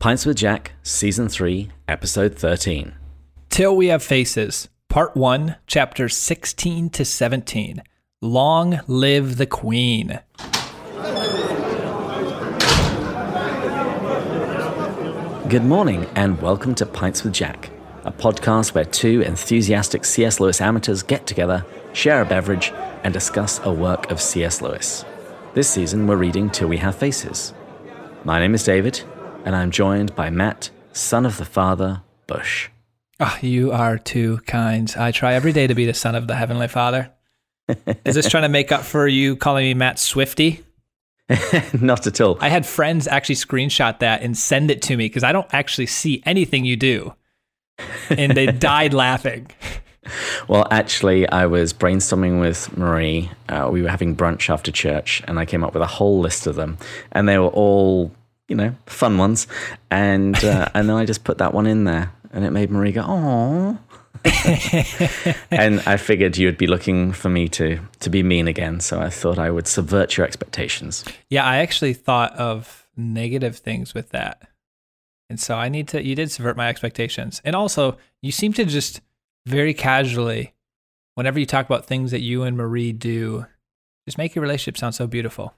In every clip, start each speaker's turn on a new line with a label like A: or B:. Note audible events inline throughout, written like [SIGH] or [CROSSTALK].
A: Pints with Jack, Season 3, Episode 13.
B: Till We Have Faces, Part 1, Chapters 16 to 17. Long Live the Queen.
A: Good morning, and welcome to Pints with Jack, a podcast where two enthusiastic C.S. Lewis amateurs get together, share a beverage, and discuss a work of C.S. Lewis. This season, we're reading Till We Have Faces. My name is David, and I'm joined by Matt, son of the father, Bush.
B: Oh, you are too kind. I try every day to be the son of the Heavenly Father. Is this trying to make up for you calling me Matt Swifty? [LAUGHS]
A: Not at all.
B: I had friends actually screenshot that and send it to me because I don't actually see anything you do. And they [LAUGHS] died laughing.
A: Well, actually, I was brainstorming with Marie. Uh, we were having brunch after church, and I came up with a whole list of them, and they were all, you know, fun ones. And uh, [LAUGHS] and then I just put that one in there, and it made Marie go, "Oh." [LAUGHS] and I figured you'd be looking for me to to be mean again, so I thought I would subvert your expectations.
B: Yeah, I actually thought of negative things with that. And so I need to you did subvert my expectations. And also, you seem to just very casually whenever you talk about things that you and Marie do, just make your relationship sound so beautiful.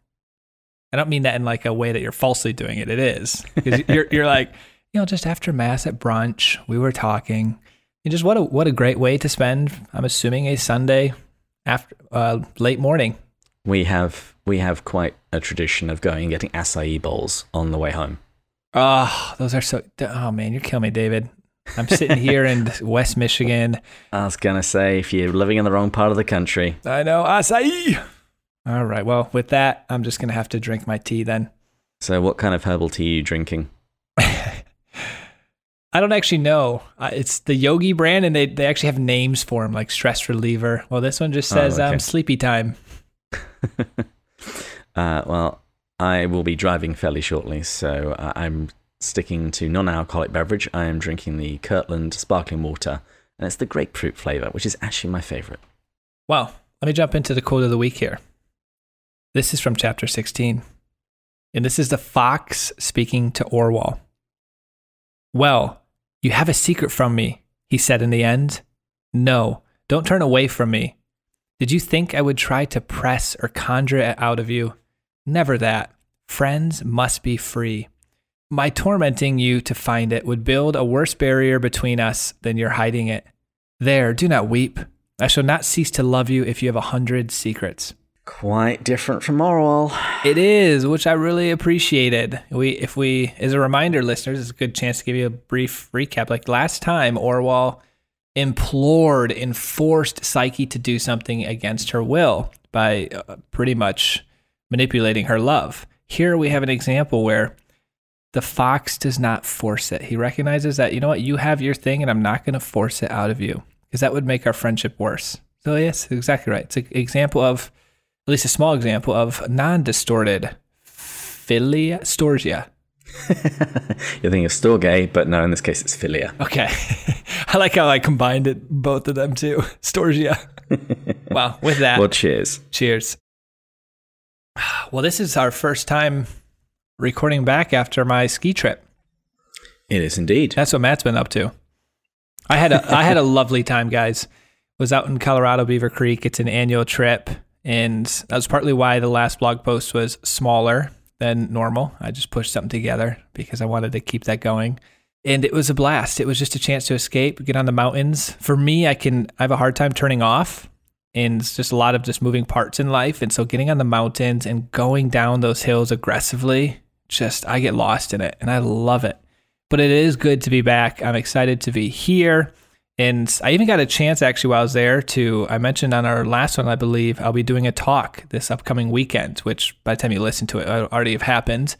B: I don't mean that in like a way that you're falsely doing it. It is. Because you're you're like, you know, just after mass at brunch, we were talking. And just what a what a great way to spend. I'm assuming a Sunday after uh, late morning.
A: We have we have quite a tradition of going and getting acai bowls on the way home.
B: Oh, those are so. Oh man, you're killing me, David. I'm sitting here in [LAUGHS] West Michigan.
A: I was gonna say if you're living in the wrong part of the country,
B: I know acai. All right. Well, with that, I'm just gonna have to drink my tea then.
A: So, what kind of herbal tea are you drinking? [LAUGHS]
B: I don't actually know. It's the Yogi brand, and they, they actually have names for them, like stress reliever. Well, this one just
A: Oh,
B: says
A: okay.
B: um, sleepy time. [LAUGHS]
A: Uh, well, I will be driving fairly shortly, so uh, I'm sticking to non-alcoholic beverage. I am drinking the Kirkland sparkling water, and it's the grapefruit flavor, which is actually my favorite.
B: Well, let me jump into the quote of the week here. This is from chapter 16. And this is the fox speaking to Orual. Well, you have a secret from me, he said in the end. No, don't turn away from me. Did you think I would try to press or conjure it out of you? Never that. Friends must be free. My tormenting you to find it would build a worse barrier between us than your hiding it. There, do not weep. I shall not cease to love you if you have a hundred secrets.
A: Quite different from Orual.
B: It is, which I really appreciated. We, if we, as a reminder, listeners, it's a good chance to give you a brief recap. Like last time, Orual implored, enforced Psyche to do something against her will by uh, pretty much manipulating her love. Here we have an example where the fox does not force it. He recognizes that, you know what, you have your thing and I'm not going to force it out of you because that would make our friendship worse. So, yes, exactly right. It's an example of, at least a small example of non distorted philia storgia. [LAUGHS]
A: You're thinking of Storge, but no, in this case it's Philia.
B: Okay. [LAUGHS] I like how I combined it, both of them too. [LAUGHS] Storgia. wow. With that,
A: Well, cheers.
B: cheers. [SIGHS] Well, this is our first time recording back after my ski trip.
A: It is indeed.
B: That's what Matt's been up to. I had a I had a lovely time, guys. Was out in Colorado Beaver Creek. It's an annual trip, and that was partly why the last blog post was smaller than normal. I just pushed something together because I wanted to keep that going. And it was a blast. It was just a chance to escape, get on the mountains. For me, I can I have a hard time turning off and it's just a lot of just moving parts in life. And so getting on the mountains and going down those hills aggressively, just I get lost in it and I love it. But it is good to be back. I'm excited to be here. And I even got a chance actually while I was there to, I mentioned on our last one, I believe, I'll be doing a talk this upcoming weekend, which by the time you listen to it, already have happened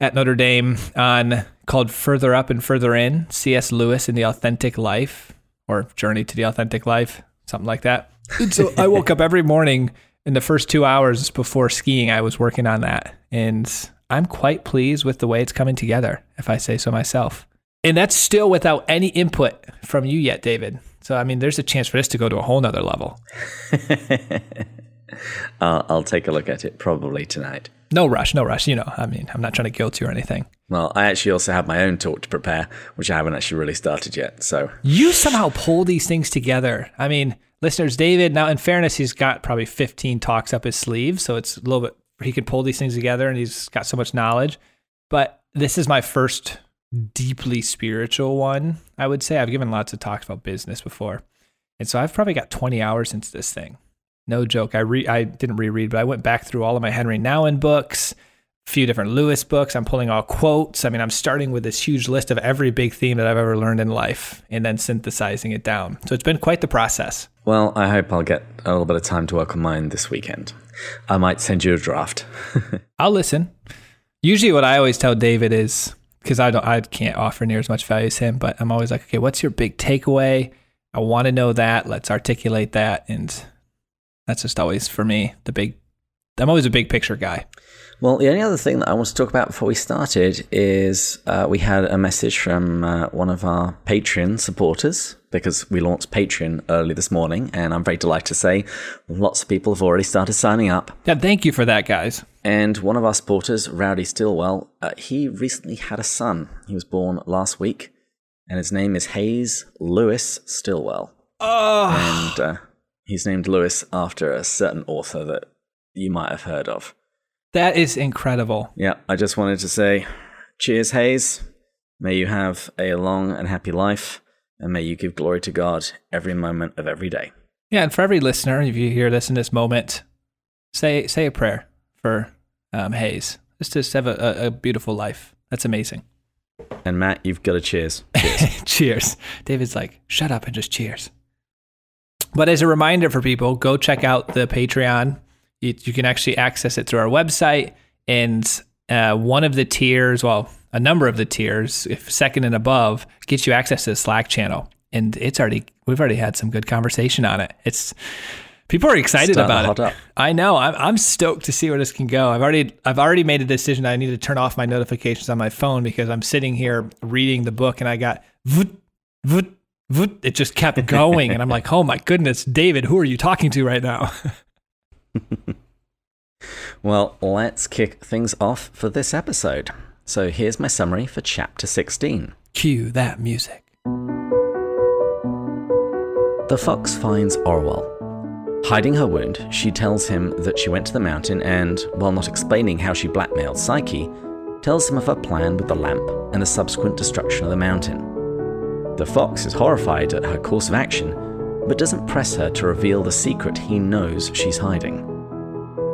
B: at Notre Dame on called Further Up and Further In C.S. Lewis and the Authentic Life or Journey to the Authentic Life, something like that. And so I woke up every morning in the first two hours before skiing, I was working on that. And I'm quite pleased with the way it's coming together, if I say so myself. And that's still without any input from you yet, David. So, I mean, there's a chance for this to go to a whole nother level. [LAUGHS]
A: I'll, I'll take a look at it probably tonight.
B: No rush, no rush. You know, I mean, I'm not trying to guilt you or anything.
A: Well, I actually also have my own talk to prepare, which I haven't actually really started yet. So
B: you somehow pull these things together. I mean, listeners, David. Now, in fairness, he's got probably 15 talks up his sleeve, so it's a little bit. He can pull these things together, and he's got so much knowledge. But this is my first deeply spiritual one. I would say I've given lots of talks about business before, and so I've probably got 20 hours into this thing. No joke. I re I didn't reread, but I went back through all of my Henri Nouwen books, a few different Lewis books. I'm pulling all quotes. I mean, I'm starting with this huge list of every big theme that I've ever learned in life and then synthesizing it down. So it's been quite the process.
A: Well, I hope I'll get a little bit of time to work on mine this weekend. I might send you a draft. [LAUGHS]
B: I'll listen. Usually what I always tell David is because I don't I can't offer near as much value as him, but I'm always like, okay, what's your big takeaway? I want to know that. Let's articulate that and that's just always for me the big. I'm always a big picture guy.
A: Well, the only other thing that I want to talk about before we started is uh, we had a message from uh, one of our Patreon supporters because we launched Patreon early this morning, and I'm very delighted to say lots of people have already started signing up.
B: Yeah, thank you for that, guys.
A: And one of our supporters, Rowdy Stillwell, uh, he recently had a son. He was born last week, and his name is Hayes Lewis Stillwell.
B: Oh.
A: And uh, He's named Lewis after a certain author that you might have heard of.
B: That is incredible.
A: Yeah, I just wanted to say cheers, Hayes. May you have a long and happy life, and may you give glory to God every moment of every day.
B: Yeah, and for every listener, if you hear this in this moment, say say a prayer for um, Hayes. Just to have a, a, beautiful life. That's amazing.
A: And Matt, you've got a cheers.
B: Cheers. [LAUGHS] cheers. David's like, shut up and just cheers. But as a reminder for people, go check out the Patreon. You, you can actually access it through our website. And uh, one of the tiers, well, a number of the tiers, if second and above, gets you access to the Slack channel. And it's already, we've already had some good conversation on it. It's, people are excited about it. I know. I'm, I'm stoked to see where this can go. I've already, I've already made a decision. I need to turn off my notifications on my phone because I'm sitting here reading the book and I got, voot, voot, voot, it just kept going. and I'm like, oh my goodness, David, who are you talking to right now? [LAUGHS]
A: well, let's kick things off for this episode. So here's my summary for chapter 16.
B: Cue that music.
A: The fox finds Orual. Hiding her wound, she tells him that she went to the mountain and, while not explaining how she blackmailed Psyche, tells him of her plan with the lamp and the subsequent destruction of the mountain. The fox is horrified at her course of action, but doesn't press her to reveal the secret he knows she's hiding.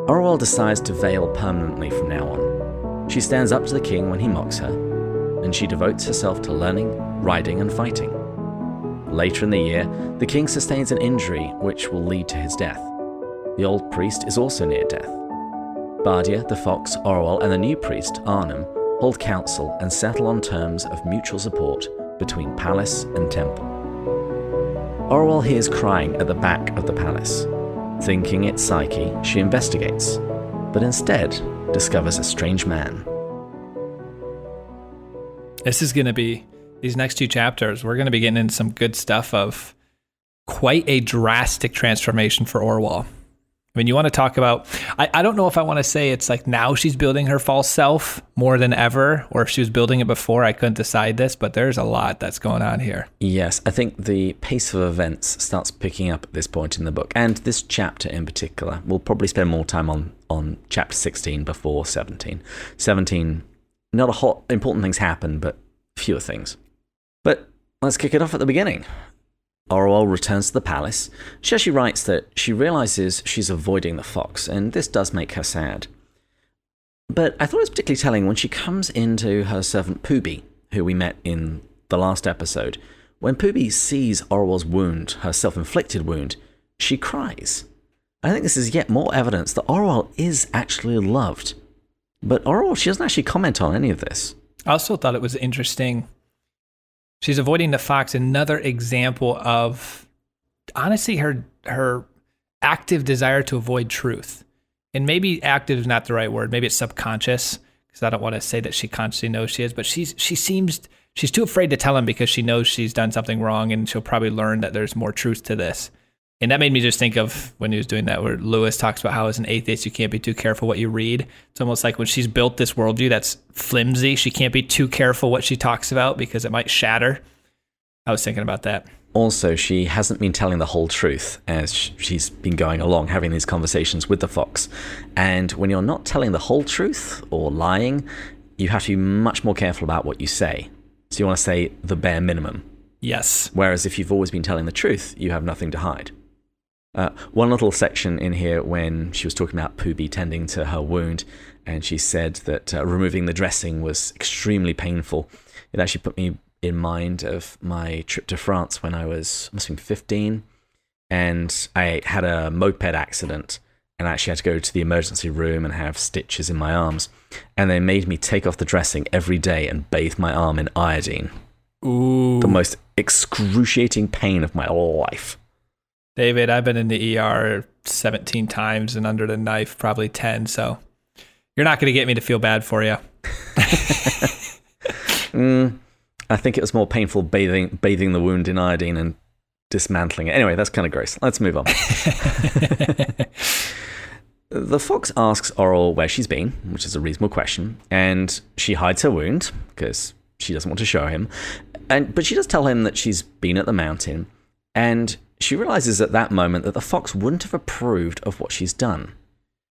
A: Orual decides to veil permanently from now on. She stands up to the king when he mocks her, and she devotes herself to learning, riding, and fighting. Later in the year, the king sustains an injury which will lead to his death. The old priest is also near death. Bardia, the fox, Orual, and the new priest, Arnom, hold council and settle on terms of mutual support between palace and temple. Orual hears crying at the back of the palace. Thinking it's Psyche, she investigates, but instead discovers a strange man.
B: This is going to be, these next two chapters, we're going to be getting into some good stuff of quite a drastic transformation for Orual. I mean, you want to talk about, I, I don't know if I want to say it's like now she's building her false self more than ever, or if she was building it before. I couldn't decide this, but there's a lot that's going on here.
A: Yes, I think the pace of events starts picking up at this point in the book, and this chapter in particular. We'll probably spend more time on, on chapter 16 before 17. 17, not a whole important things happen, but fewer things. But let's kick it off at the beginning. Orual returns to the palace. She actually writes that she realizes she's avoiding the fox, and this does make her sad. But I thought it was particularly telling when she comes into her servant Poobi, who we met in the last episode. When Poobi sees Orual's wound, her self inflicted wound, she cries. I think this is yet more evidence that Orual is actually loved. But Orual, she doesn't actually comment on any of this.
B: I also thought it was interesting She's avoiding the fox. Another example of honestly her her active desire to avoid truth. And maybe active is not the right word. Maybe it's subconscious because I don't want to say that she consciously knows she is, but she's she seems she's too afraid to tell him because she knows she's done something wrong and she'll probably learn that there's more truth to this. And that made me just think of when he was doing that, where Lewis talks about how as an atheist, you can't be too careful what you read. It's almost like when she's built this worldview that's flimsy, she can't be too careful what she talks about because it might shatter. I was thinking about that.
A: Also, she hasn't been telling the whole truth as she's been going along, having these conversations with the fox. And when you're not telling the whole truth or lying, you have to be much more careful about what you say. So you want to say the bare minimum.
B: Yes.
A: Whereas if you've always been telling the truth, you have nothing to hide. Uh, one little section in here when she was talking about Poobi tending to her wound, and she said that uh, removing the dressing was extremely painful. It actually put me in mind of my trip to France when I was must have been 15, and I had a moped accident, and I actually had to go to the emergency room and have stitches in my arms, and they made me take off the dressing every day and bathe my arm in iodine.
B: Ooh.
A: The most excruciating pain of my life.
B: David, I've been in the ER 17 times and under the knife probably 10, so you're not going to get me to feel bad for you. [LAUGHS]
A: mm, I think it was more painful bathing bathing the wound in iodine and dismantling it. Anyway, that's kind of gross. Let's move on. [LAUGHS] the fox asks Orual where she's been, which is a reasonable question, and she hides her wound because she doesn't want to show him. And but she does tell him that she's been at the mountain, and she realizes at that moment that the fox wouldn't have approved of what she's done.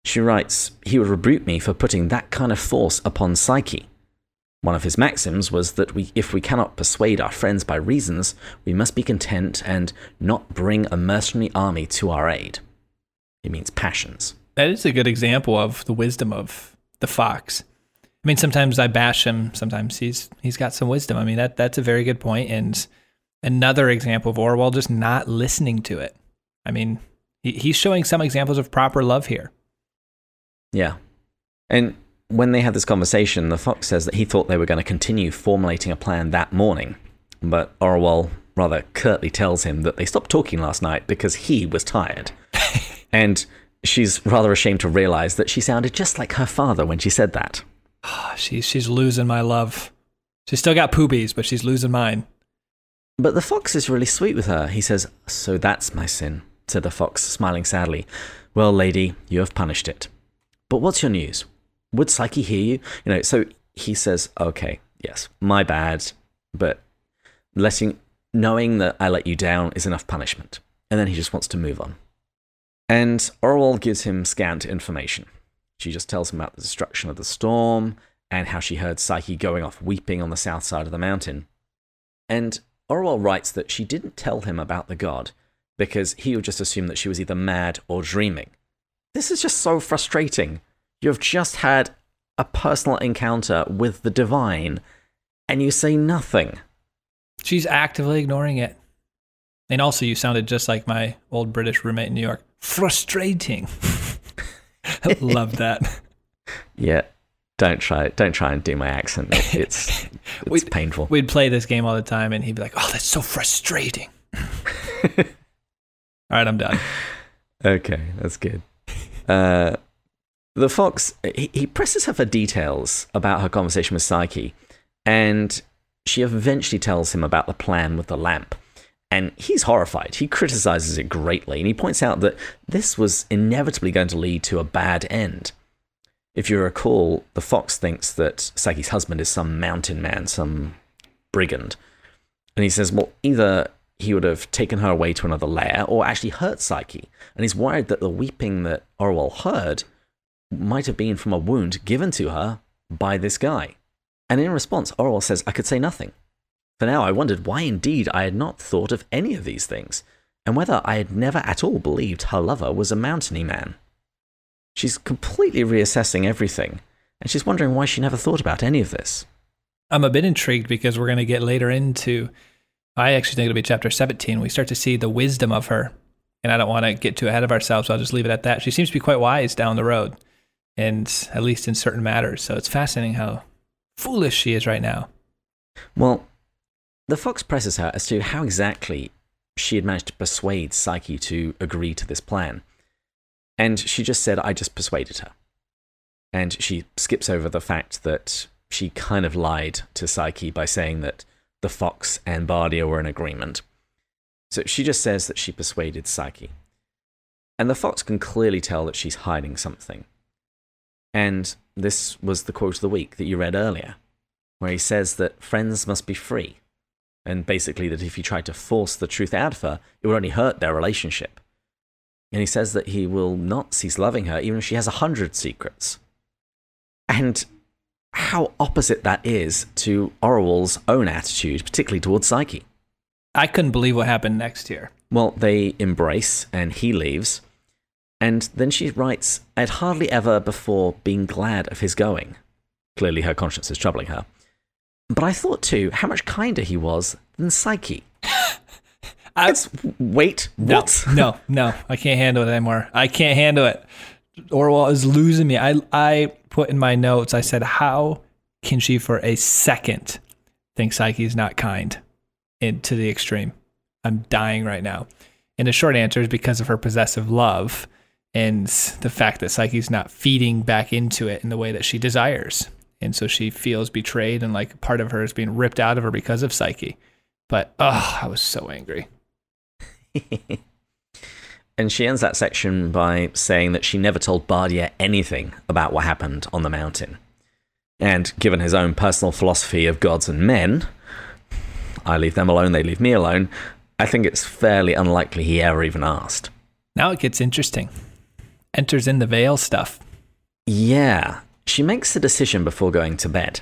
A: She writes, He would rebuke me for putting that kind of force upon Psyche. One of his maxims was that we, if we cannot persuade our friends by reasons, we must be content and not bring a mercenary army to our aid. He means passions.
B: That is a good example of the wisdom of the fox. I mean, sometimes I bash him. Sometimes he's he's got some wisdom. I mean, that that's a very good point, and another example of Orual just not listening to it. I mean, he, he's showing some examples of proper love here.
A: Yeah. And when they had this conversation, the fox says that he thought they were going to continue formulating a plan that morning. But Orual rather curtly tells him that they stopped talking last night because he was tired. [LAUGHS] and she's rather ashamed to realize that she sounded just like her father when she said that.
B: Ah, she's, she's losing my love. She's still got Poobi's, but she's losing mine.
A: But the fox is really sweet with her. He says, So that's my sin, said the fox, smiling sadly. Well, lady, you have punished it. But what's your news? Would Psyche hear you? You know, so he says, Okay, yes, my bad, but letting knowing that I let you down is enough punishment. And then he just wants to move on. And Orual gives him scant information. She just tells him about the destruction of the storm and how she heard Psyche going off weeping on the south side of the mountain. And Orual writes that she didn't tell him about the god because he would just assume that she was either mad or dreaming. This is just so frustrating. You've just had a personal encounter with the divine and you say nothing.
B: She's actively ignoring it. And also, you sounded just like my old British roommate in New York. Frustrating. [LAUGHS] Love that. [LAUGHS]
A: Yeah, don't try don't try and do my accent. It's [LAUGHS] it's
B: we'd,
A: painful.
B: We'd play this game all the time, and he'd be like, "Oh, that's so frustrating." [LAUGHS] all right, I'm done.
A: Okay, that's good. Uh, the fox he, he presses her for details about her conversation with Psyche, and she eventually tells him about the plan with the lamp. And he's horrified. He criticizes it greatly, and he points out that this was inevitably going to lead to a bad end if you recall, the fox thinks that Psyche's husband is some mountain man, some brigand. And he says, well, either he would have taken her away to another lair or actually hurt Psyche. And he's worried that the weeping that Orual heard might have been from a wound given to her by this guy. And in response, Orual says, I could say nothing. For now, I wondered why indeed I had not thought of any of these things, and whether I had never at all believed her lover was a mountainy man. She's completely reassessing everything, and she's wondering why she never thought about any of this.
B: I'm a bit intrigued because we're going to get later into, I actually think it'll be chapter 17. We start to see the wisdom of her. And I don't want to get too ahead of ourselves. So I'll just leave it at that. She seems to be quite wise down the road, and at least in certain matters. So it's fascinating how foolish she is right now.
A: Well, the fox presses her as to how exactly she had managed to persuade Psyche to agree to this plan. And she just said, I just persuaded her. And she skips over the fact that she kind of lied to Psyche by saying that the fox and Bardia were in agreement. So she just says that she persuaded Psyche. And the fox can clearly tell that she's hiding something. And this was the quote of the week that you read earlier, where he says that friends must be free. And basically, that if he tried to force the truth out of her, it would only hurt their relationship. And he says that he will not cease loving her even if she has a hundred secrets. And how opposite that is to Orual's own attitude, particularly towards Psyche.
B: I couldn't believe what happened next here.
A: Well, they embrace and he leaves. And then she writes, I'd hardly ever before been glad of his going. Clearly, her conscience is troubling her. But I thought too how much kinder he was than Psyche. I, it's, wait, what?
B: No, [LAUGHS] no, no, I can't handle it anymore. I can't handle it. Orual is losing me. I, I put in my notes, I said, how can she for a second think Psyche is not kind in, to the extreme? I'm dying right now. And the short answer is because of her possessive love and the fact that Psyche's not feeding back into it in the way that she desires. And so she feels betrayed and like part of her is being ripped out of her because of Psyche. But oh, I was so angry. [LAUGHS]
A: and she ends that section by saying that she never told Bardia anything about what happened on the mountain. And given his own personal philosophy of gods and men, I leave them alone, they leave me alone, I think it's fairly unlikely he ever even asked.
B: Now it gets interesting. Enters in the veil stuff.
A: Yeah. She makes the decision before going to bed.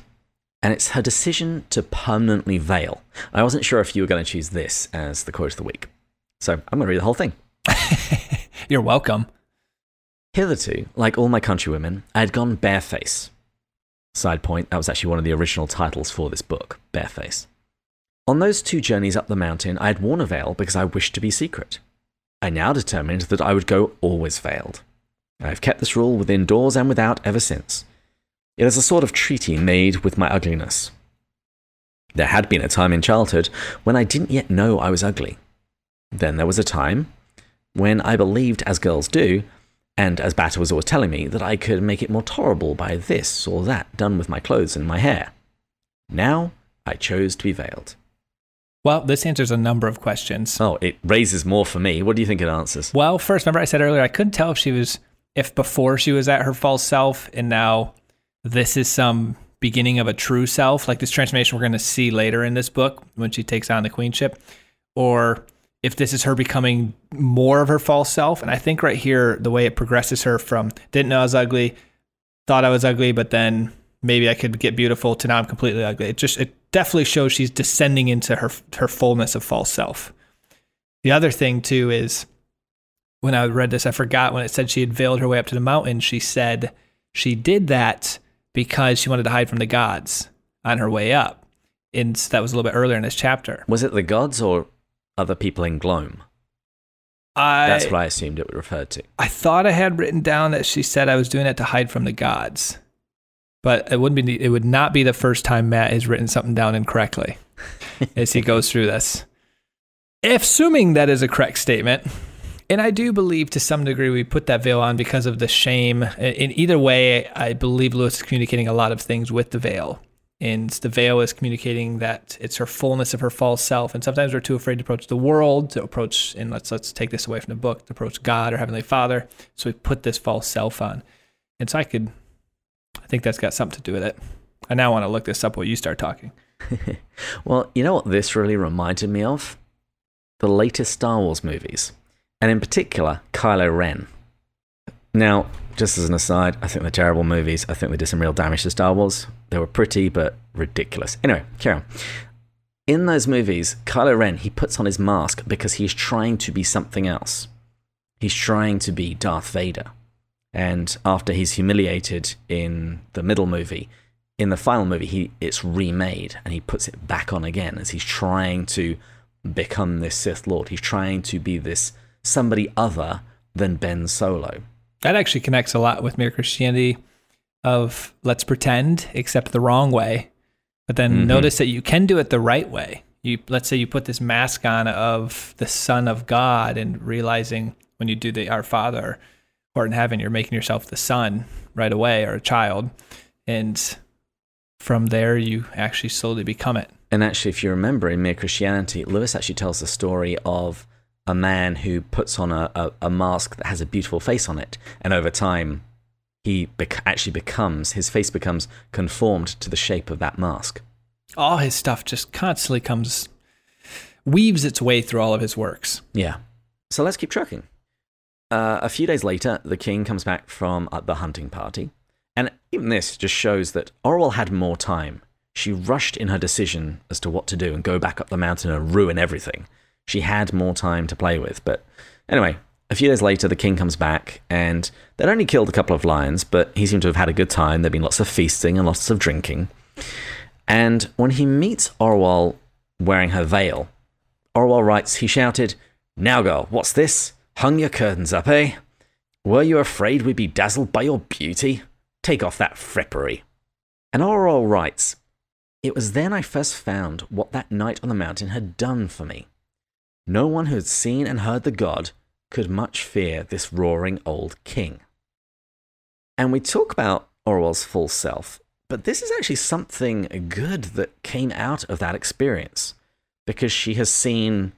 A: And it's her decision to permanently veil. I wasn't sure if you were going to choose this as the quote of the week. So I'm going to read the whole thing. [LAUGHS]
B: You're welcome.
A: Hitherto, like all my countrywomen, I had gone bareface. Side point, that was actually one of the original titles for this book, Bareface. On those two journeys up the mountain, I had worn a veil because I wished to be secret. I now determined that I would go always veiled. I have kept this rule within doors and without ever since. It is a sort of treaty made with my ugliness. There had been a time in childhood when I didn't yet know I was ugly. Then there was a time when I believed, as girls do, and as Batta was always telling me, that I could make it more tolerable by this or that done with my clothes and my hair. Now I chose to be veiled.
B: Well, this answers a number of questions.
A: Oh, it raises more for me. What do you think it answers?
B: Well, first, remember I said earlier I couldn't tell if she was, if before she was at her false self and now this is some beginning of a true self, like this transformation we're going to see later in this book when she takes on the queenship, or if this is her becoming more of her false self. And I think right here, the way it progresses her from didn't know I was ugly, thought I was ugly, but then maybe I could get beautiful to now I'm completely ugly. It just, it definitely shows she's descending into her, her fullness of false self. The other thing too is when I read this, I forgot when it said she had veiled her way up to the mountain, she said she did that because she wanted to hide from the gods on her way up. And so that was a little bit earlier in this chapter.
A: Was it the gods or other people in Glome.
B: I,
A: That's what I assumed it referred to.
B: I thought I had written down that she said I was doing it to hide from the gods, but it wouldn't be. It would not be the first time Matt has written something down incorrectly [LAUGHS] as he goes through this. If assuming that is a correct statement, and I do believe to some degree we put that veil on because of the shame. In either way, I believe Lewis is communicating a lot of things with the veil and the veil is communicating that it's her fullness of her false self. And sometimes we're too afraid to approach the world to approach and let's let's take this away from the book to approach god or heavenly father. So we put this false self on. And so i could i think that's got something to do with it. I now want to look this up while you start talking. [LAUGHS]
A: Well you know what this really reminded me of? The latest star wars movies and in particular kylo ren. Now just as an aside, I think they're terrible movies. I think they did some real damage to Star Wars. They were pretty, but ridiculous. Anyway, carry on. In those movies, Kylo Ren, he puts on his mask because he's trying to be something else. He's trying to be Darth Vader. And after he's humiliated in the middle movie, in the final movie, he it's remade and he puts it back on again as he's trying to become this Sith Lord. He's trying to be this somebody other than Ben Solo
B: that actually connects a lot with mere Christianity of let's pretend, except the wrong way. But then mm-hmm. notice that you can do it the right way. You let's say you put this mask on of the Son of God and realizing when you do the Our Father or in heaven, you're making yourself the son right away or a child. And from there you actually slowly become it.
A: And actually, if you remember in Mere Christianity, Lewis actually tells the story of a man who puts on a, a, a mask that has a beautiful face on it. And over time, he bec- actually becomes, his face becomes conformed to the shape of that mask.
B: All his stuff just constantly comes, weaves its way through all of his works.
A: Yeah. So let's keep trucking. Uh, a few days later, the king comes back from uh, the hunting party. And even this just shows that Orwell had more time. She rushed in her decision as to what to do and go back up the mountain and ruin everything. She had more time to play with. But anyway, a few days later, the king comes back, and they'd only killed a couple of lions, but he seemed to have had a good time. There'd been lots of feasting and lots of drinking. And when he meets Orual wearing her veil, Orual writes, he shouted, Now, girl, what's this? Hung your curtains up, eh? Were you afraid we'd be dazzled by your beauty? Take off that frippery. And Orual writes, It was then I first found what that night on the mountain had done for me. No one who had seen and heard the god could much fear this roaring old king. And we talk about Orual's full self, but this is actually something good that came out of that experience because she has seen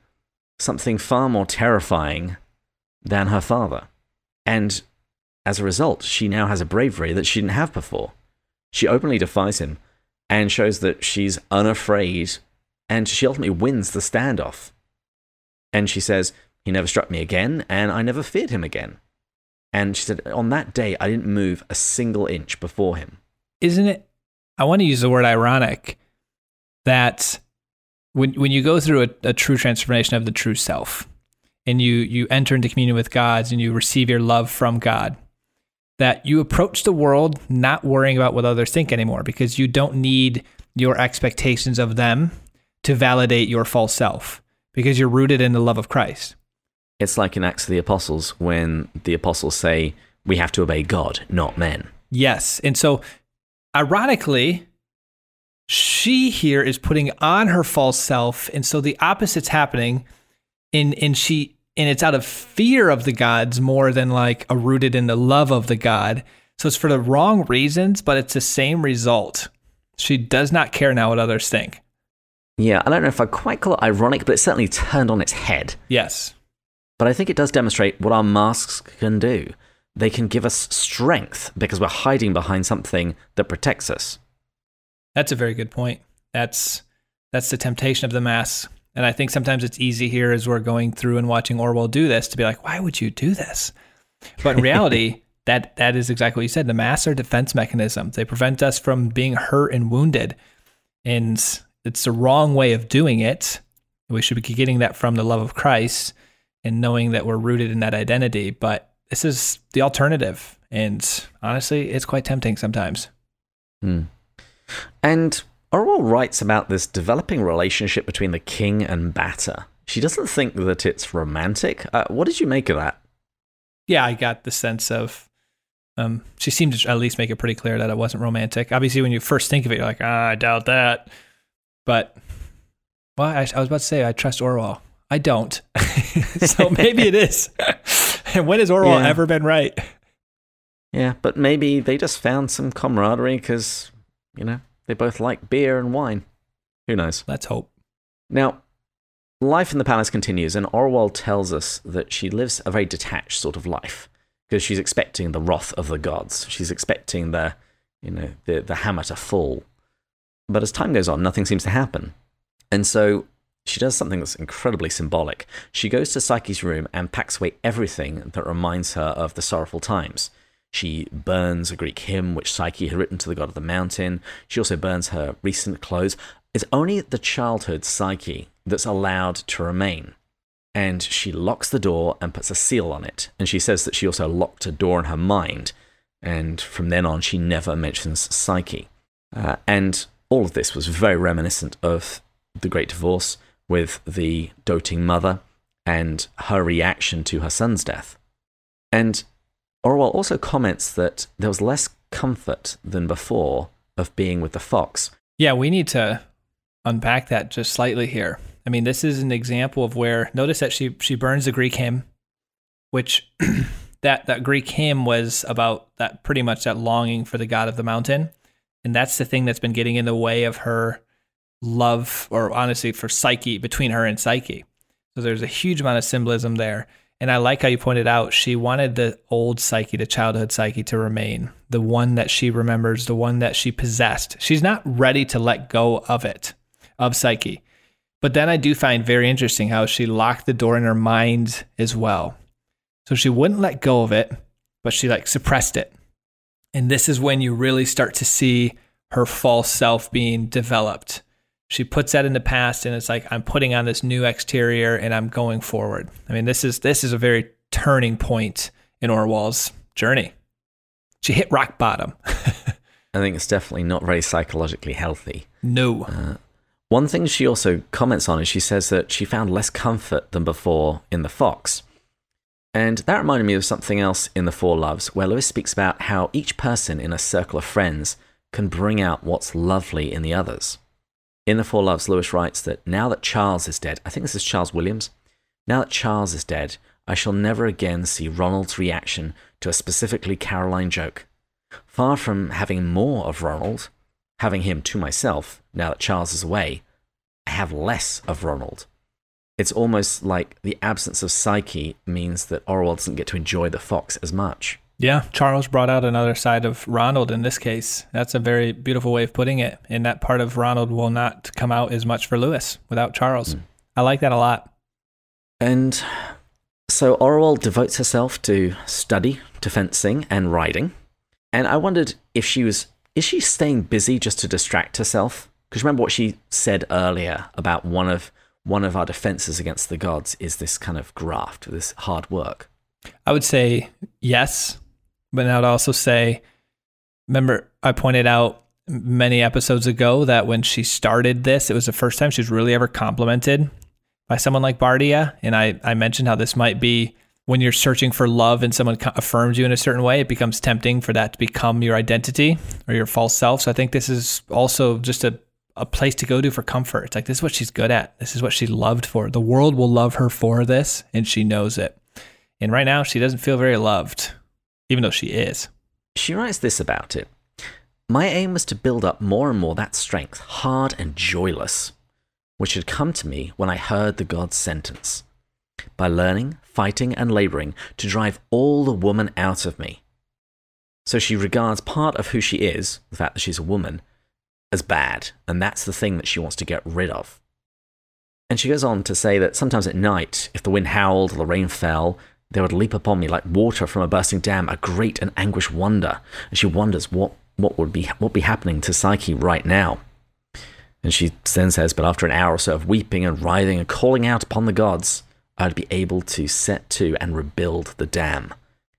A: something far more terrifying than her father. And as a result, she now has a bravery that she didn't have before. She openly defies him and shows that she's unafraid, and she ultimately wins the standoff. And she says, He never struck me again, and I never feared him again. And she said, On that day, I didn't move a single inch before him.
B: Isn't it? I want to use the word ironic that when, when you go through a, a true transformation of the true self, and you you enter into communion with God and you receive your love from God that you approach the world not worrying about what others think anymore because you don't need your expectations of them to validate your false self because you're rooted in the love of Christ.
A: It's like in Acts of the Apostles when the apostles say, We have to obey God, not men.
B: Yes. And so, ironically, she here is putting on her false self. And so the opposite's happening. And, and she and it's out of fear of the gods more than like a rooted in the love of the god. So it's for the wrong reasons, but it's the same result. She does not care now what others think.
A: Yeah, I don't know if I quite call it ironic, but it's certainly turned on its head.
B: Yes.
A: But I think it does demonstrate what our masks can do. They can give us strength because we're hiding behind something that protects us.
B: That's a very good point. That's that's the temptation of the mask. And I think sometimes it's easy here as we're going through and watching Orual do this to be like, why would you do this? But in reality, [LAUGHS] that that is exactly what you said. The masks are defense mechanisms. They prevent us from being hurt and wounded. And it's the wrong way of doing it. We should be getting that from the love of Christ and knowing that we're rooted in that identity. But this is the alternative. And honestly, it's quite tempting sometimes.
A: Hmm. And Orual writes about this developing relationship between the king and Batta. She doesn't think that it's romantic. Uh, what did you make of that?
B: Yeah, I got the sense of. Um, she seemed to at least make it pretty clear that it wasn't romantic. Obviously, when you first think of it, you're like, ah, I doubt that. But, well, I, I was about to say, I trust Orual. I don't. [LAUGHS] so maybe it is. and [LAUGHS] when has Orual yeah. ever been right?
A: Yeah, but maybe they just found some camaraderie because, you know, they both like beer and wine. Who knows?
B: Let's hope.
A: Now, life in the palace continues, and Orual tells us that she lives a very detached sort of life because she's expecting the wrath of the gods. She's expecting the, you know, the, the hammer to fall. But as time goes on, nothing seems to happen. And so she does something that's incredibly symbolic. She goes to Psyche's room and packs away everything that reminds her of the sorrowful times. She burns a Greek hymn which Psyche had written to the god of the mountain. She also burns her recent clothes. It's only the childhood Psyche that's allowed to remain. And she locks the door and puts a seal on it. And she says that she also locked a door in her mind. And from then on, she never mentions Psyche. Uh, and all of this was very reminiscent of the Great Divorce with the doting mother and her reaction to her son's death. And Orual also comments that there was less comfort than before of being with the fox.
B: Yeah, we need to unpack that just slightly here. I mean, this is an example of where notice that she she burns the Greek hymn, which [CLEARS THROAT] that that Greek hymn was about that pretty much that longing for the god of the mountain. And that's the thing that's been getting in the way of her love, or honestly, for Psyche, between her and Psyche. So there's a huge amount of symbolism there. And I like how you pointed out, she wanted the old Psyche, the childhood Psyche, to remain the one that she remembers, the one that she possessed. She's not ready to let go of it, of Psyche. But then I do find very interesting how she locked the door in her mind as well. So she wouldn't let go of it, but she like suppressed it. And this is when you really start to see her false self being developed. She puts that in the past and it's like I'm putting on this new exterior and I'm going forward. I mean, this is this is a very turning point in Orual's journey. She hit rock bottom. [LAUGHS]
A: I think it's definitely not very psychologically healthy.
B: No. Uh,
A: one thing she also comments on is she says that she found less comfort than before in the fox. And that reminded me of something else in The Four Loves, where Lewis speaks about how each person in a circle of friends can bring out what's lovely in the others. In The Four Loves, Lewis writes that now that Charles is dead, I think this is Charles Williams, now that Charles is dead, I shall never again see Ronald's reaction to a specifically Caroline joke. Far from having more of Ronald, having him to myself, now that Charles is away, I have less of Ronald it's almost like the absence of Psyche means that Orual doesn't get to enjoy the fox as much.
B: Yeah, Charles brought out another side of Ronald in this case. That's a very beautiful way of putting it. And that part of Ronald will not come out as much for Lewis without Charles. Mm. I like that a lot.
A: And so Orual devotes herself to study, to fencing, and riding. And I wondered if she was, is she staying busy just to distract herself? Because remember what she said earlier about one of one of our defenses against the gods is this kind of graft, this hard work?
B: I would say yes, but I would also say, remember, I pointed out many episodes ago that when she started this, it was the first time she was really ever complimented by someone like Bardia. And I, I mentioned how this might be when you're searching for love and someone affirms you in a certain way, it becomes tempting for that to become your identity or your false self. So I think this is also just a a place to go to for comfort. It's like this is what she's good at. This is what she loved for. The world will love her for this, and she knows it. And right now, she doesn't feel very loved, even though she is.
A: She writes this about it. My aim was to build up more and more that strength, hard and joyless, which had come to me when I heard the God's sentence. By learning, fighting, and laboring to drive all the woman out of me. So she regards part of who she is, the fact that she's a woman, as bad, and that's the thing that she wants to get rid of. And she goes on to say that sometimes at night, if the wind howled or the rain fell, they would leap upon me like water from a bursting dam, a great and anguished wonder. And she wonders what, what would be what be happening to Psyche right now. And she then says, But after an hour or so of weeping and writhing and calling out upon the gods, I'd be able to set to and rebuild the dam.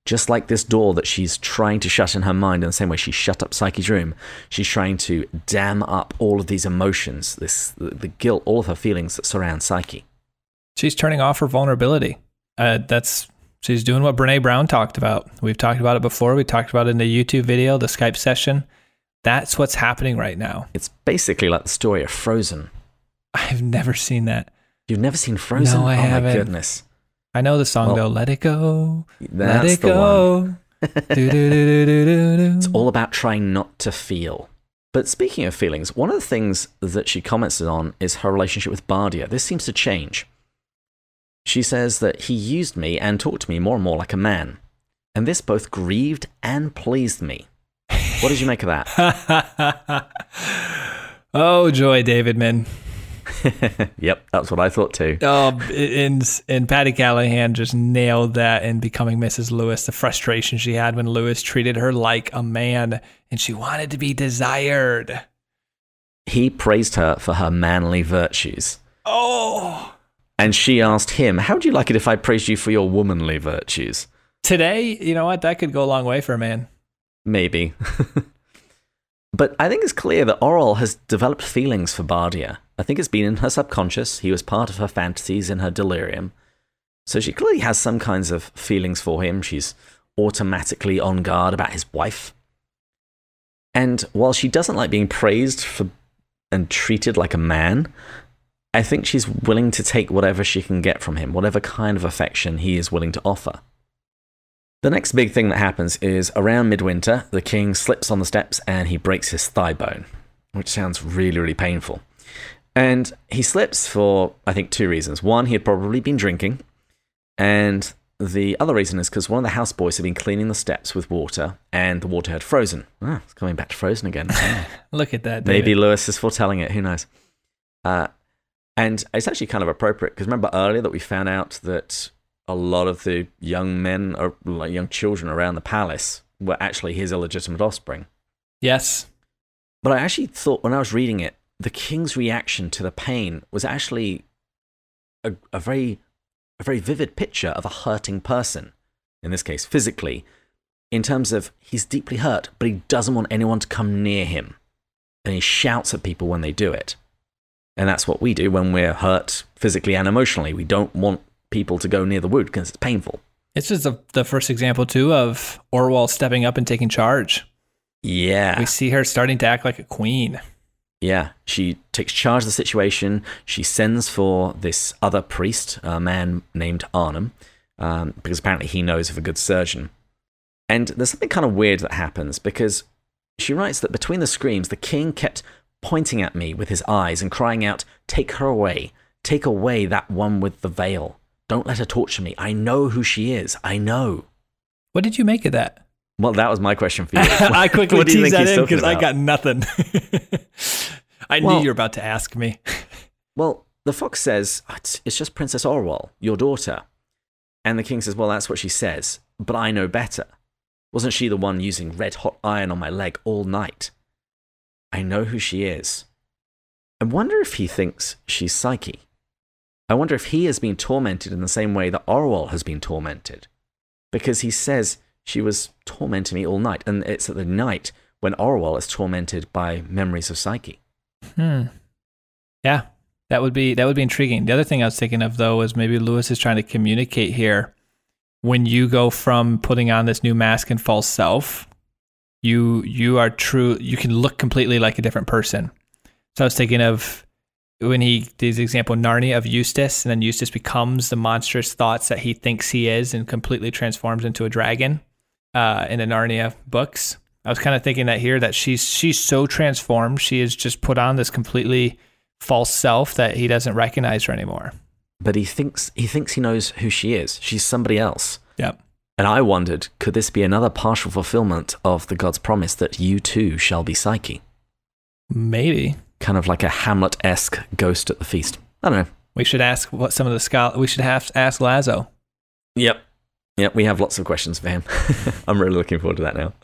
A: Just like this door that she's trying to shut in her mind in the same way she shut up Psyche's room, she's trying to dam up all of these emotions, this the, the guilt, all of her feelings that surround Psyche.
B: She's turning off her vulnerability. Uh, that's she's doing what Brene Brown talked about. We've talked about it before. We talked about it in the YouTube video, the Skype session. That's what's happening right now.
A: It's basically like the story of Frozen.
B: I've never seen that.
A: You've never seen Frozen?
B: No, I
A: oh
B: haven't.
A: my goodness.
B: I know the song well, though. Let it go. Let it go.
A: it's all about trying not to feel. But speaking of feelings, one of the things that she commented on is her relationship with Bardia. This seems to change. She says that he used me and talked to me more and more like a man. And this both grieved and pleased me. What did you make of that? [LAUGHS]
B: oh, joy, Davidman. [LAUGHS]
A: yep, that's what I thought too.
B: Oh, and and Patti Callahan just nailed that in becoming Mrs. Lewis. The frustration she had when Lewis treated her like a man, and she wanted to be desired.
A: He praised her for her manly virtues.
B: Oh.
A: And she asked him, "How would you like it if I praised you for your womanly virtues?"
B: Today, you know what? That could go a long way for a man.
A: Maybe. [LAUGHS] but I think it's clear that Orual has developed feelings for Bardia I think it's been in her subconscious. He was part of her fantasies in her delirium. So she clearly has some kinds of feelings for him. She's automatically on guard about his wife. And while she doesn't like being praised for and treated like a man, I think she's willing to take whatever she can get from him, whatever kind of affection he is willing to offer. The next big thing that happens is around midwinter, the king slips on the steps and he breaks his thigh bone, which sounds really, really painful. And he slips for, I think, two reasons. One, he had probably been drinking. And the other reason is because one of the houseboys had been cleaning the steps with water and the water had frozen. Ah, it's coming back to frozen again. [LAUGHS]
B: Look at that.
A: Maybe Lewis is foretelling it. Who knows? Uh, and it's actually kind of appropriate because remember earlier that we found out that a lot of the young men or like young children around the palace were actually his illegitimate offspring.
B: Yes.
A: But I actually thought when I was reading it, the king's reaction to the pain was actually a, a very a very vivid picture of a hurting person, in this case physically, in terms of he's deeply hurt, but he doesn't want anyone to come near him. And he shouts at people when they do it. And that's what we do when we're hurt physically and emotionally. We don't want people to go near the wound because it's painful.
B: This is the, the first example, too, of Orual stepping up and taking charge.
A: Yeah.
B: We see her starting to act like a queen.
A: Yeah, she takes charge of the situation. She sends for this other priest, a man named Arnom, um, because apparently he knows of a good surgeon. And there's something kind of weird that happens because she writes that between the screams, the king kept pointing at me with his eyes and crying out, Take her away. Take away that one with the veil. Don't let her torture me. I know who she is. I know.
B: What did you make of that?
A: Well, that was my question for you. [LAUGHS]
B: I quickly [LAUGHS]
A: What
B: teased that in because I got nothing. [LAUGHS] I
A: Well-
B: knew you were about to ask me.
A: Well, the fox says, "Oh, it's, it's just Princess Orual, your daughter. And the king says, Well, that's what she says, but I know better. Wasn't she the one using red hot iron on my leg all night? I know who she is. I wonder if he thinks she's Psyche. I wonder if he has been tormented in the same way that Orual has been tormented. Because he says she was tormenting me all night, and it's at the night when Orual is tormented by memories of Psyche.
B: Hmm. Yeah, that would be that would be intriguing. The other thing I was thinking of though is maybe Lewis is trying to communicate here. When you go from putting on this new mask and false self, you you are true. You can look completely like a different person. So I was thinking of when he did the example Narnia of Eustace, and then Eustace becomes the monstrous thoughts that he thinks he is, and completely transforms into a dragon uh, in the Narnia books. I was kind of thinking that here that she's she's so transformed, she has just put on this completely false self that he doesn't recognize her anymore.
A: but he thinks he thinks he knows who she is. She's somebody else.
B: Yep.
A: And I wondered, could this be another partial fulfillment of the God's promise that you too shall be Psyche?
B: Maybe
A: Kind of like a Hamlet-esque ghost at the feast. I don't know.
B: we should ask what some of the scholars. We should have to ask Lazo.
A: Yep. Yep, we have lots of questions for him. [LAUGHS] I'm really looking forward to that now.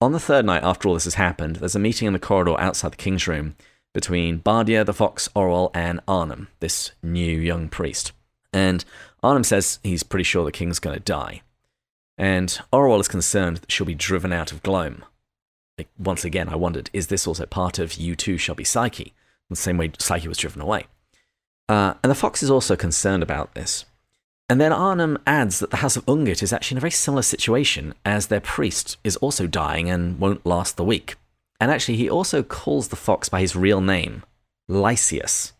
A: On the third night after all this has happened, there's a meeting in the corridor outside the king's room between Bardia, the fox, Orual, and Arnom, this new young priest. And Arnom says he's pretty sure the king's going to die. And Orual is concerned that she'll be driven out of Glome. Once again, I wondered, is this also part of You Too Shall Be Psyche? The same way Psyche was driven away. Uh, and the fox is also concerned about this. And then Arnom adds that the House of Ungit is actually in a very similar situation, as their priest is also dying and won't last the week. And actually, he also calls the fox by his real name, Lysias.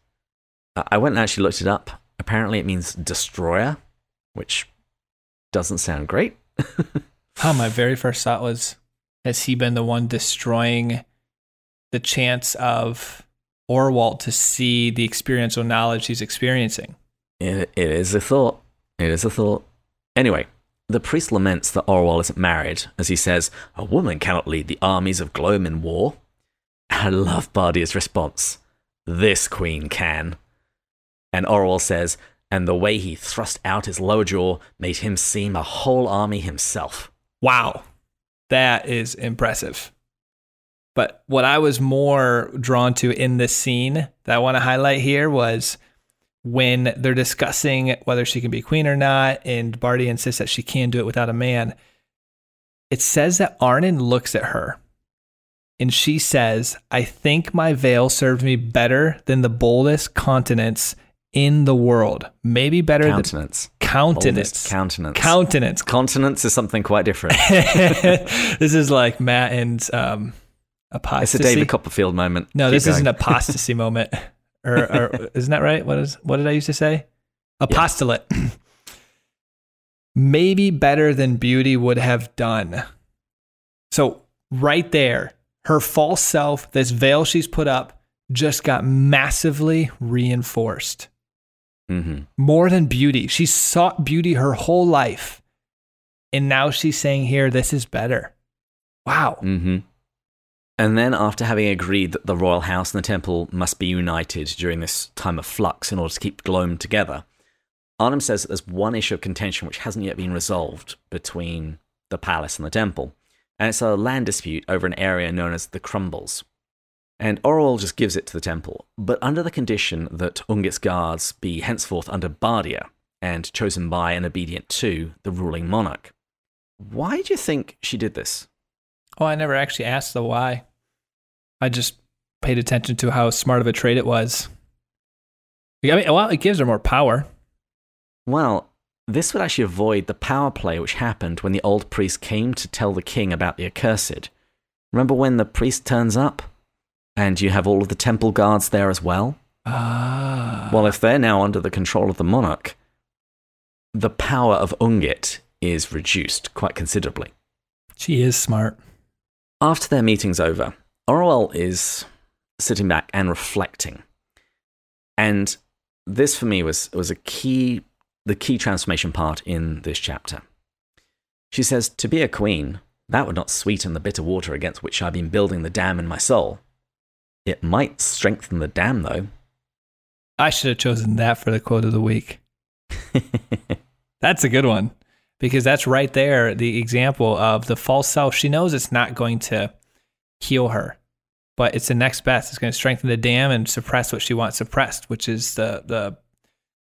A: Uh, I went and actually looked it up. Apparently, it means destroyer, which doesn't sound great. [LAUGHS]
B: Oh, my very first thought was, has he been the one destroying the chance of Orual to see the experiential knowledge he's experiencing?
A: It, it is a thought. It is a thought. Anyway, the priest laments that Orual isn't married, as he says, A woman cannot lead the armies of Glome in war. I love Bardia's response. This queen can. And Orual says, And the way he thrust out his lower jaw made him seem a whole army himself.
B: Wow, that is impressive. But what I was more drawn to in this scene that I want to highlight here was when they're discussing whether she can be queen or not, and Barty insists that she can do it without a man. It says that Arnom looks at her and she says, I think my veil served me better than the boldest continents in the world. Maybe better than
A: Countenance.
B: countenance.
A: Countenance.
B: Countenance.
A: Continence is something quite different. [LAUGHS]
B: this is like Matt and um,
A: it's a David Copperfield moment.
B: no,
A: Keep
B: this is
A: going.
B: an apostasy [LAUGHS] moment. Or, or isn't that right? What is what did I used to say? Apostolate. [CLEARS THROAT] maybe better than beauty would have done. So, right there, her false self, this veil she's put up, just got massively reinforced.
A: Hmm
B: More than beauty. She sought beauty her whole life. And now she's saying here, this is better. Wow.
A: Mm-hmm. And then, after having agreed that the royal house and the temple must be united during this time of flux in order to keep Glome together, Arnom says that there's one issue of contention which hasn't yet been resolved between the palace and the temple, and it's a land dispute over an area known as the Crumbles. And Orual just gives it to the temple, but under the condition that Ungit's guards be henceforth under Bardia and chosen by and obedient to the ruling monarch. Why do you think she did this?
B: Oh, I never actually asked the why. I just paid attention to how smart of a trade it was. I mean, well, it gives her more power.
A: Well, this would actually avoid the power play which happened when the old priest came to tell the king about the accursed. Remember when the priest turns up? And you have all of the temple guards there as well?
B: Ah.
A: Well, if they're now under the control of the monarch, the power of Ungit is reduced quite considerably.
B: she is smart.
A: After their meeting's over, Orual is sitting back and reflecting. And this for me was, was a key the key transformation part in this chapter. She says, To be a queen, that would not sweeten the bitter water against which I've been building the dam in my soul. It might strengthen the dam, though.
B: I should have chosen that for the quote of the week. [LAUGHS] That's a good one because that's right there the example of the false self. She knows it's not going to heal her, but it's the next best. It's going to strengthen the dam and suppress what she wants suppressed, which is the the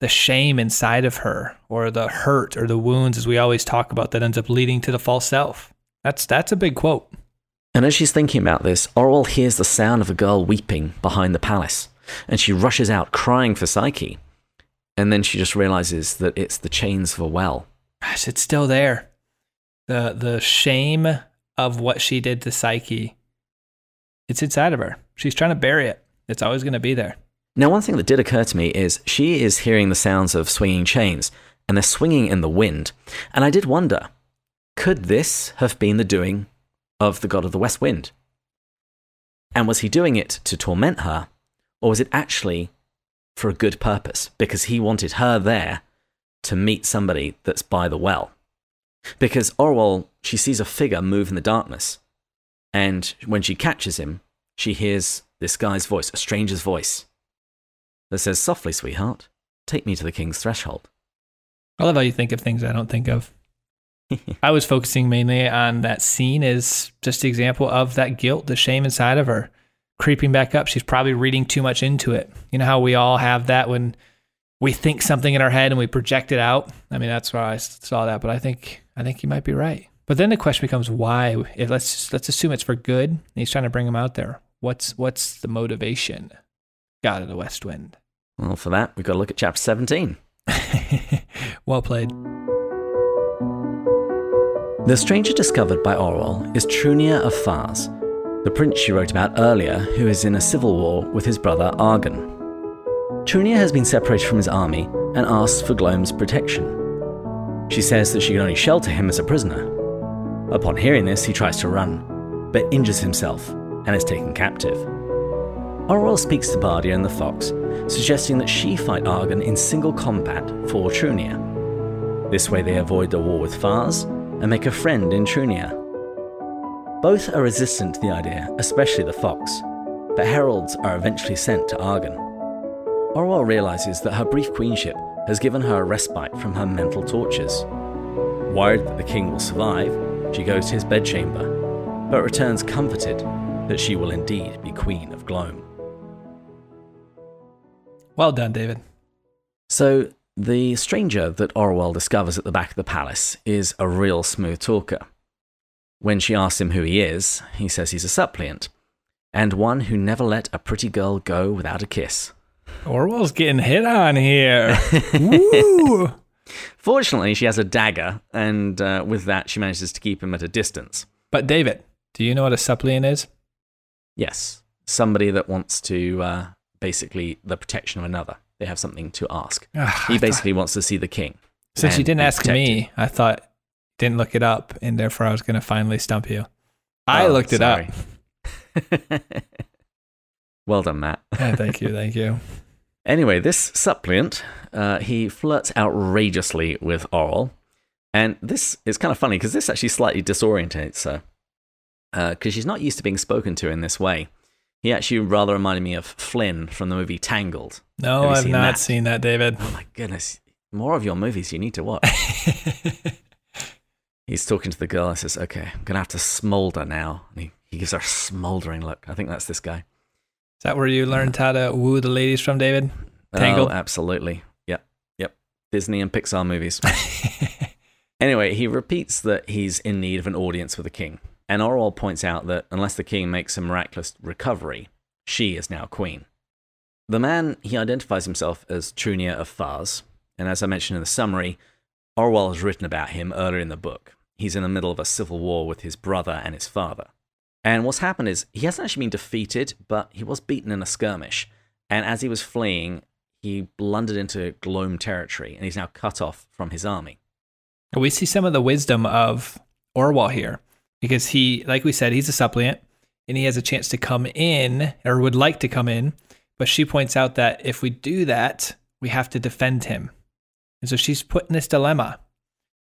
B: the shame inside of her or the hurt or the wounds as we always talk about that ends up leading to the false self. That's that's a big quote.
A: And as she's thinking about this, Orual hears the sound of a girl weeping behind the palace, and she rushes out crying for Psyche. And then she just realizes that it's the chains of a well.
B: Gosh, it's still there. The the shame of what she did to Psyche. It's inside of her. She's trying to bury it. It's always going to be there.
A: Now, one thing that did occur to me is she is hearing the sounds of swinging chains, and they're swinging in the wind. And I did wonder could this have been the doing of the god of the west wind? And was he doing it to torment her, or was it actually for a good purpose? Because he wanted her there to meet somebody that's by the well. Because Orual, she sees a figure move in the darkness, and when she catches him, she hears this guy's voice, a stranger's voice that says, Softly, sweetheart, take me to the king's threshold.
B: I love how you think of things I don't think of. [LAUGHS] I was focusing mainly on that scene as just an example of that guilt, the shame inside of her creeping back up. She's probably reading too much into it. You know how we all have that when we think something in our head and we project it out. I mean, that's why I saw that, but I think I think you might be right. But then the question becomes why? If let's let's assume it's for good. He's trying to bring him out there. What's what's the motivation? God of the West Wind.
A: Well, for that, we've got to look at chapter 17. [LAUGHS]
B: well played.
A: The stranger discovered by Orual is Trunia of Phars, the prince she wrote about earlier, who is in a civil war with his brother Argan. Trunia has been separated from his army and asks for Glome's protection. She says that she can only shelter him as a prisoner. Upon hearing this, he tries to run, but injures himself and is taken captive. Orual speaks to Bardia and the Fox, suggesting that she fight Argan in single combat for Trunia. This way, they avoid the war with Phars and make a friend in Trunia. Both are resistant to the idea, especially the Fox, but heralds are eventually sent to Argan. Orual realizes that her brief queenship has given her a respite from her mental tortures. Worried that the king will survive, she goes to his bedchamber, but returns comforted that she will indeed be queen of Glome.
B: Well done, David.
A: So, the stranger that Orual discovers at the back of the palace is a real smooth talker. When she asks him who he is, he says he's a suppliant, and one who never let a pretty girl go without a kiss.
B: Orual's getting hit on here. [LAUGHS] Woo!
A: Fortunately, she has a dagger, and uh, with that, she manages to keep him at a distance.
B: But David, do you know what a suppliant is?
A: Yes, somebody that wants to uh, basically the protection of another. They have something to ask.
B: Ah,
A: He basically wants to see the king.
B: Since you didn't ask me, I thought didn't look it up, and therefore I was going to finally stump you. I
A: Oh,
B: looked it up. [LAUGHS]
A: well done, Matt.
B: Yeah, thank you, thank you. [LAUGHS]
A: Anyway, this suppliant, uh, he flirts outrageously with Orual. And this is kind of funny because this actually slightly disorientates her. Because she's not used to being spoken to in this way. He actually rather reminded me of Flynn from the movie Tangled.
B: No, I've
A: seen
B: not
A: that?
B: seen that, David.
A: Oh my goodness. More of your movies you need to watch. [LAUGHS] He's talking to the girl and says, Okay, I'm going to have to smolder now. And he, he gives her a smoldering look. I think that's this guy.
B: Is that where you learned how to woo the ladies from, David? Oh, Tangled?
A: Oh, absolutely. Yep. Yep. Disney and Pixar movies. [LAUGHS] Anyway, he repeats that he's in need of an audience with the king. And Orual points out that unless the king makes a miraculous recovery, she is now queen. The man, he identifies himself as Trunia of Phars. And as I mentioned in the summary, Orual has written about him earlier in the book. He's in the middle of a civil war with his brother and his father. And what's happened is he hasn't actually been defeated, but he was beaten in a skirmish. And as he was fleeing, he blundered into Glome territory, and he's now cut off from his army.
B: We see some of the wisdom of Orual here because he, like we said, he's a suppliant and he has a chance to come in or would like to come in. But she points out that if we do that, we have to defend him. And so she's put in this dilemma.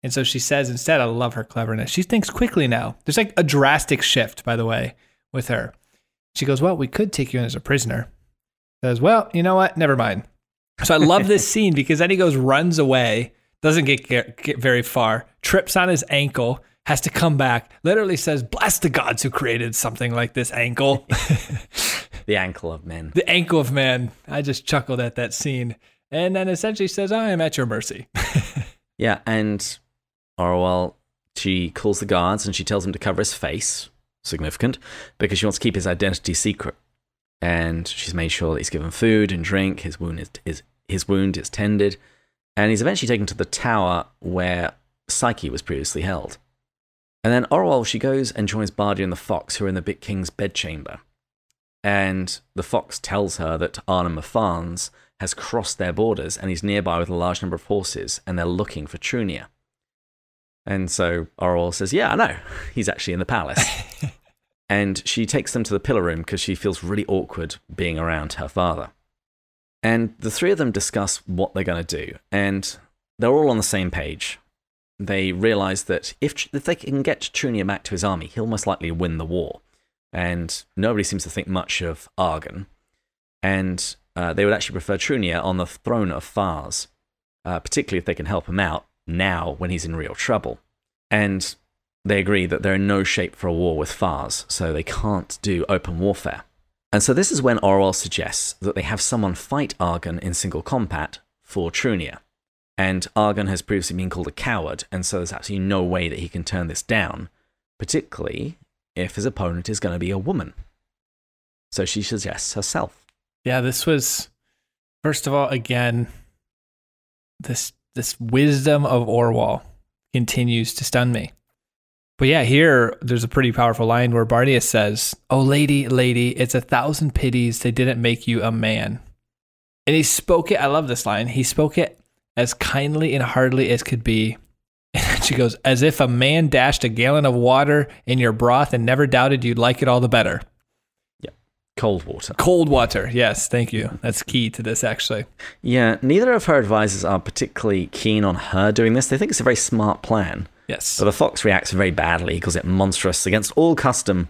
B: And so she says instead, I love her cleverness. She thinks quickly now. There's like a drastic shift, by the way, with her. She goes, Well, we could take you in as a prisoner. Says, Well, you know what? Never mind. So I love this [LAUGHS] scene because then he goes, runs away, doesn't get, get, get very far, trips on his ankle, has to come back, literally says, Bless the gods who created something like this ankle. [LAUGHS]
A: The ankle of men.
B: the ankle of men. I just chuckled at that scene. And then essentially says, I am at your mercy. [LAUGHS]
A: Yeah, and Orual, she calls the guards and she tells him to cover his face. Significant, because she wants to keep his identity secret. And she's made sure that he's given food and drink. His wound is, is his wound is tended, and he's eventually taken to the tower where Psyche was previously held. And then Orual, she goes and joins Bardia and the Fox, who are in the Big King's bedchamber. And the Fox tells her that Farns has crossed their borders and he's nearby with a large number of horses, and they're looking for Trunia. And so Orual says, Yeah, I know. [LAUGHS] He's actually in the palace. [LAUGHS] and she takes them to the pillar room because she feels really awkward being around her father. And the three of them discuss what they're going to do. And they're all on the same page. They realize that if, if they can get Trunia back to his army, he'll most likely win the war. And nobody seems to think much of Argan. And uh, they would actually prefer Trunia on the throne of Phars, uh, particularly if they can help him out now when he's in real trouble. And they agree that they're in no shape for a war with Phars, so they can't do open warfare. And so this is when Orual suggests that they have someone fight Argan in single combat for Trunia. And Argan has previously been called a coward, and so there's absolutely no way that he can turn this down, particularly if his opponent is going to be a woman. So she suggests herself.
B: Yeah, this was first of all, again, this this wisdom of Orual continues to stun me. But yeah, here there's a pretty powerful line where Bardius says, Oh lady, lady, it's a thousand pities they didn't make you a man. And he spoke it, I love this line. He spoke it as kindly and heartily as could be. [LAUGHS] And she goes, As if a man dashed a gallon of water in your broth and never doubted you'd like it all the better. Yeah.
A: Cold water.
B: Cold water. Yes, thank you. That's key to this, actually.
A: Yeah, neither of her advisors are particularly keen on her doing this. They think it's a very smart plan.
B: Yes.
A: But the fox reacts very badly. He calls it monstrous against all custom.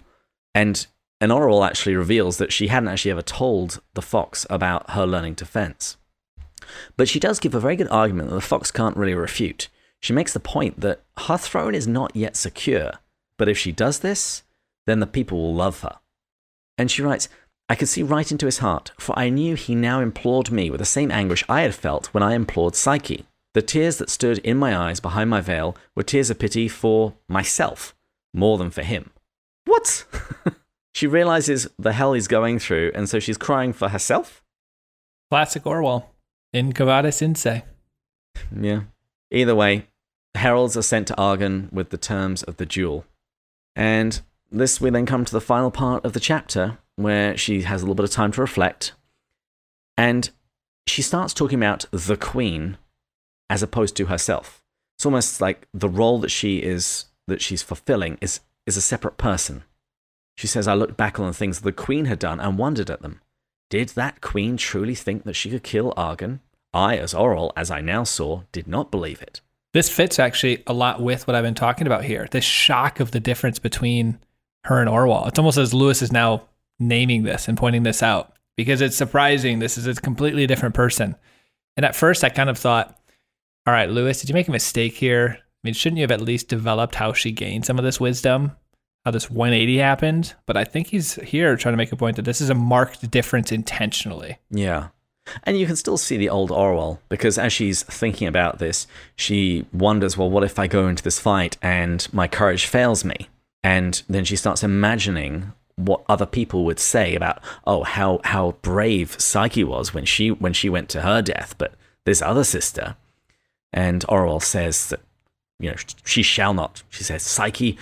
A: And an Orual actually reveals that she hadn't actually ever told the fox about her learning to fence. But she does give a very good argument that the fox can't really refute. She makes the point that her throne is not yet secure, but if she does this, then the people will love her. And she writes, I could see right into his heart, for I knew he now implored me with the same anguish I had felt when I implored Psyche. The tears that stood in my eyes behind my veil were tears of pity for myself, more than for him. What? [LAUGHS] she realizes the hell he's going through, and so she's crying for herself?
B: Classic Orual. Incurvatus in se.
A: Yeah. Either way, heralds are sent to Argan with the terms of the duel. And this, we then come to the final part of the chapter where she has a little bit of time to reflect. And she starts talking about the Queen as opposed to herself. It's almost like the role that she is that she's fulfilling is is a separate person. She says, I looked back on the things the queen had done and wondered at them. Did that queen truly think that she could kill Argan? I, as Orual, as I now saw, did not believe it.
B: This fits actually a lot with what I've been talking about here. This shock of the difference between her and Orual. It's almost as Lewis is now naming this and pointing this out because it's surprising. This is a completely different person. And at first, I kind of thought, all right, Lewis, did you make a mistake here? I mean, shouldn't you have at least developed how she gained some of this wisdom, how this 180 happened? But I think he's here trying to make a point that this is a marked difference intentionally.
A: Yeah. And you can still see the old Orual because as she's thinking about this, she wonders, well, what if I go into this fight and my courage fails me? And then she starts imagining what other people would say about, oh, how how brave Psyche was when she when she went to her death, but this other sister. And Orual says that, you know, she shall not. She says, Psyche,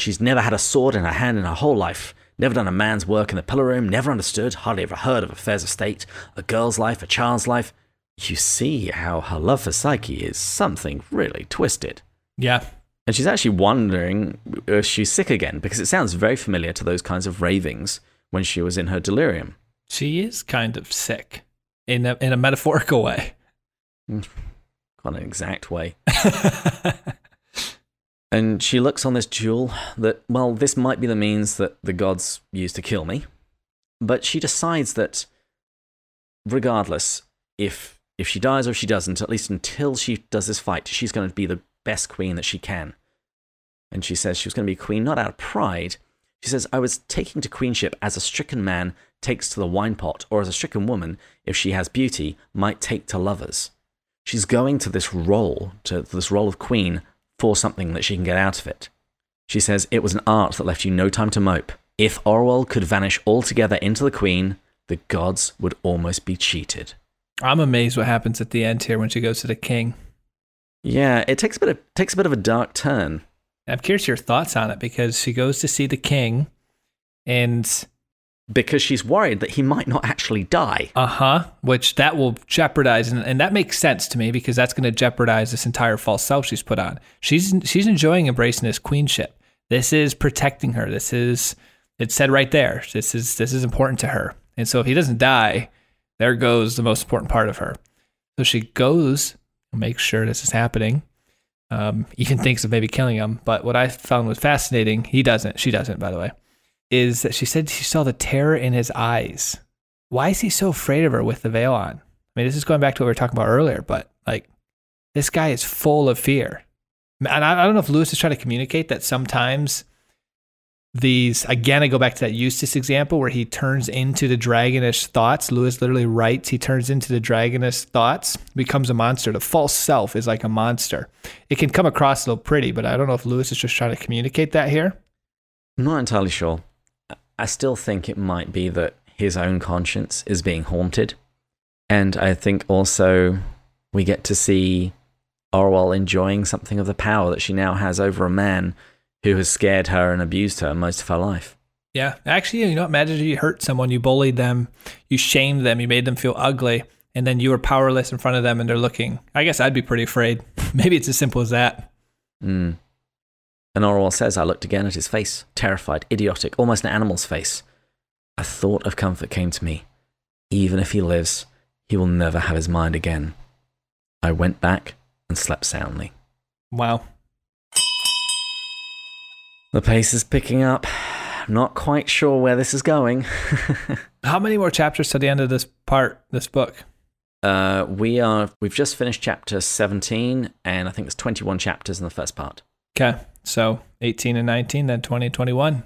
A: she's never had a sword in her hand in her whole life never done a man's work in the pillar room, never understood, hardly ever heard of affairs of state, a girl's life, a child's life. You see how her love for Psyche is something really twisted.
B: Yeah.
A: And she's actually wondering uh, if she's sick again because it sounds very familiar to those kinds of ravings when she was in her delirium.
B: She is kind of sick in a, in a metaphorical way. Mm.
A: Quite an exact way. [LAUGHS] And she looks on this jewel that, well, this might be the means that the gods use to kill me. But she decides that, regardless, if if she dies or if she doesn't, at least until she does this fight, she's going to be the best queen that she can. And she says she was going to be queen not out of pride. She says, I was taking to queenship as a stricken man takes to the wine pot, or as a stricken woman, if she has beauty, might take to lovers. She's going to this role, to this role of queen, for something that she can get out of it. She says it was an art that left you no time to mope. If Orual could vanish altogether into the Queen, the gods would almost be cheated.
B: I'm amazed what happens at the end here when she goes to the king.
A: Yeah, it takes a bit of takes a bit of a dark turn.
B: I'm curious your thoughts on it because she goes to see the king and
A: because she's worried that he might not actually die.
B: Uh huh. Which that will jeopardize, and, and that makes sense to me because that's going to jeopardize this entire false self she's put on. She's she's enjoying embracing this queenship. This is protecting her. This is it's said right there. This is this is important to her. And so if he doesn't die, there goes the most important part of her. So she goes and makes sure this is happening. Um, even thinks of maybe killing him. But what I found was fascinating, he doesn't. She doesn't, by the way is that she said she saw the terror in his eyes. Why is he so afraid of her with the veil on? I mean, this is going back to what we were talking about earlier, but like this guy is full of fear. And I, I don't know if Lewis is trying to communicate that sometimes these, again, I go back to that Eustace example where he turns into the dragonish thoughts. Lewis literally writes, he turns into the dragonish thoughts, becomes a monster. The false self is like a monster. It can come across a little pretty, but I don't know if Lewis is just trying to communicate that here.
A: I'm not entirely sure. I still think it might be that his own conscience is being haunted. And I think also we get to see Orual enjoying something of the power that she now has over a man who has scared her and abused her most of her life.
B: Yeah. Actually, you know, imagine you hurt someone, you bullied them, you shamed them, you made them feel ugly, and then you were powerless in front of them and they're looking. I guess I'd be pretty afraid. [LAUGHS] Maybe it's as simple as that.
A: Mm. And Orual says, I looked again at his face, terrified, idiotic, almost an animal's face. A thought of comfort came to me. Even if he lives, he will never have his mind again. I went back and slept soundly.
B: Wow.
A: The pace is picking up. I'm not quite sure where this is going. [LAUGHS]
B: How many more chapters to the end of this part, this book?
A: Uh, we are. We've just finished chapter 17, and I think there's 21 chapters in the first part.
B: Okay. So 18 and 19, then 2021.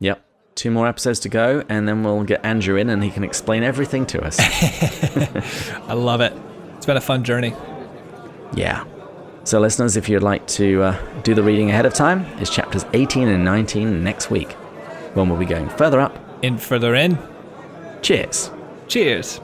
A: Yep. Two more episodes to go, and then we'll get Andrew in and he can explain everything to us. [LAUGHS]
B: I love it. It's been a fun journey.
A: Yeah. So, listeners, if you'd like to uh, do the reading ahead of time, it's chapters 18 and 19 next week when we'll be going further up
B: In further in.
A: Cheers.
B: Cheers.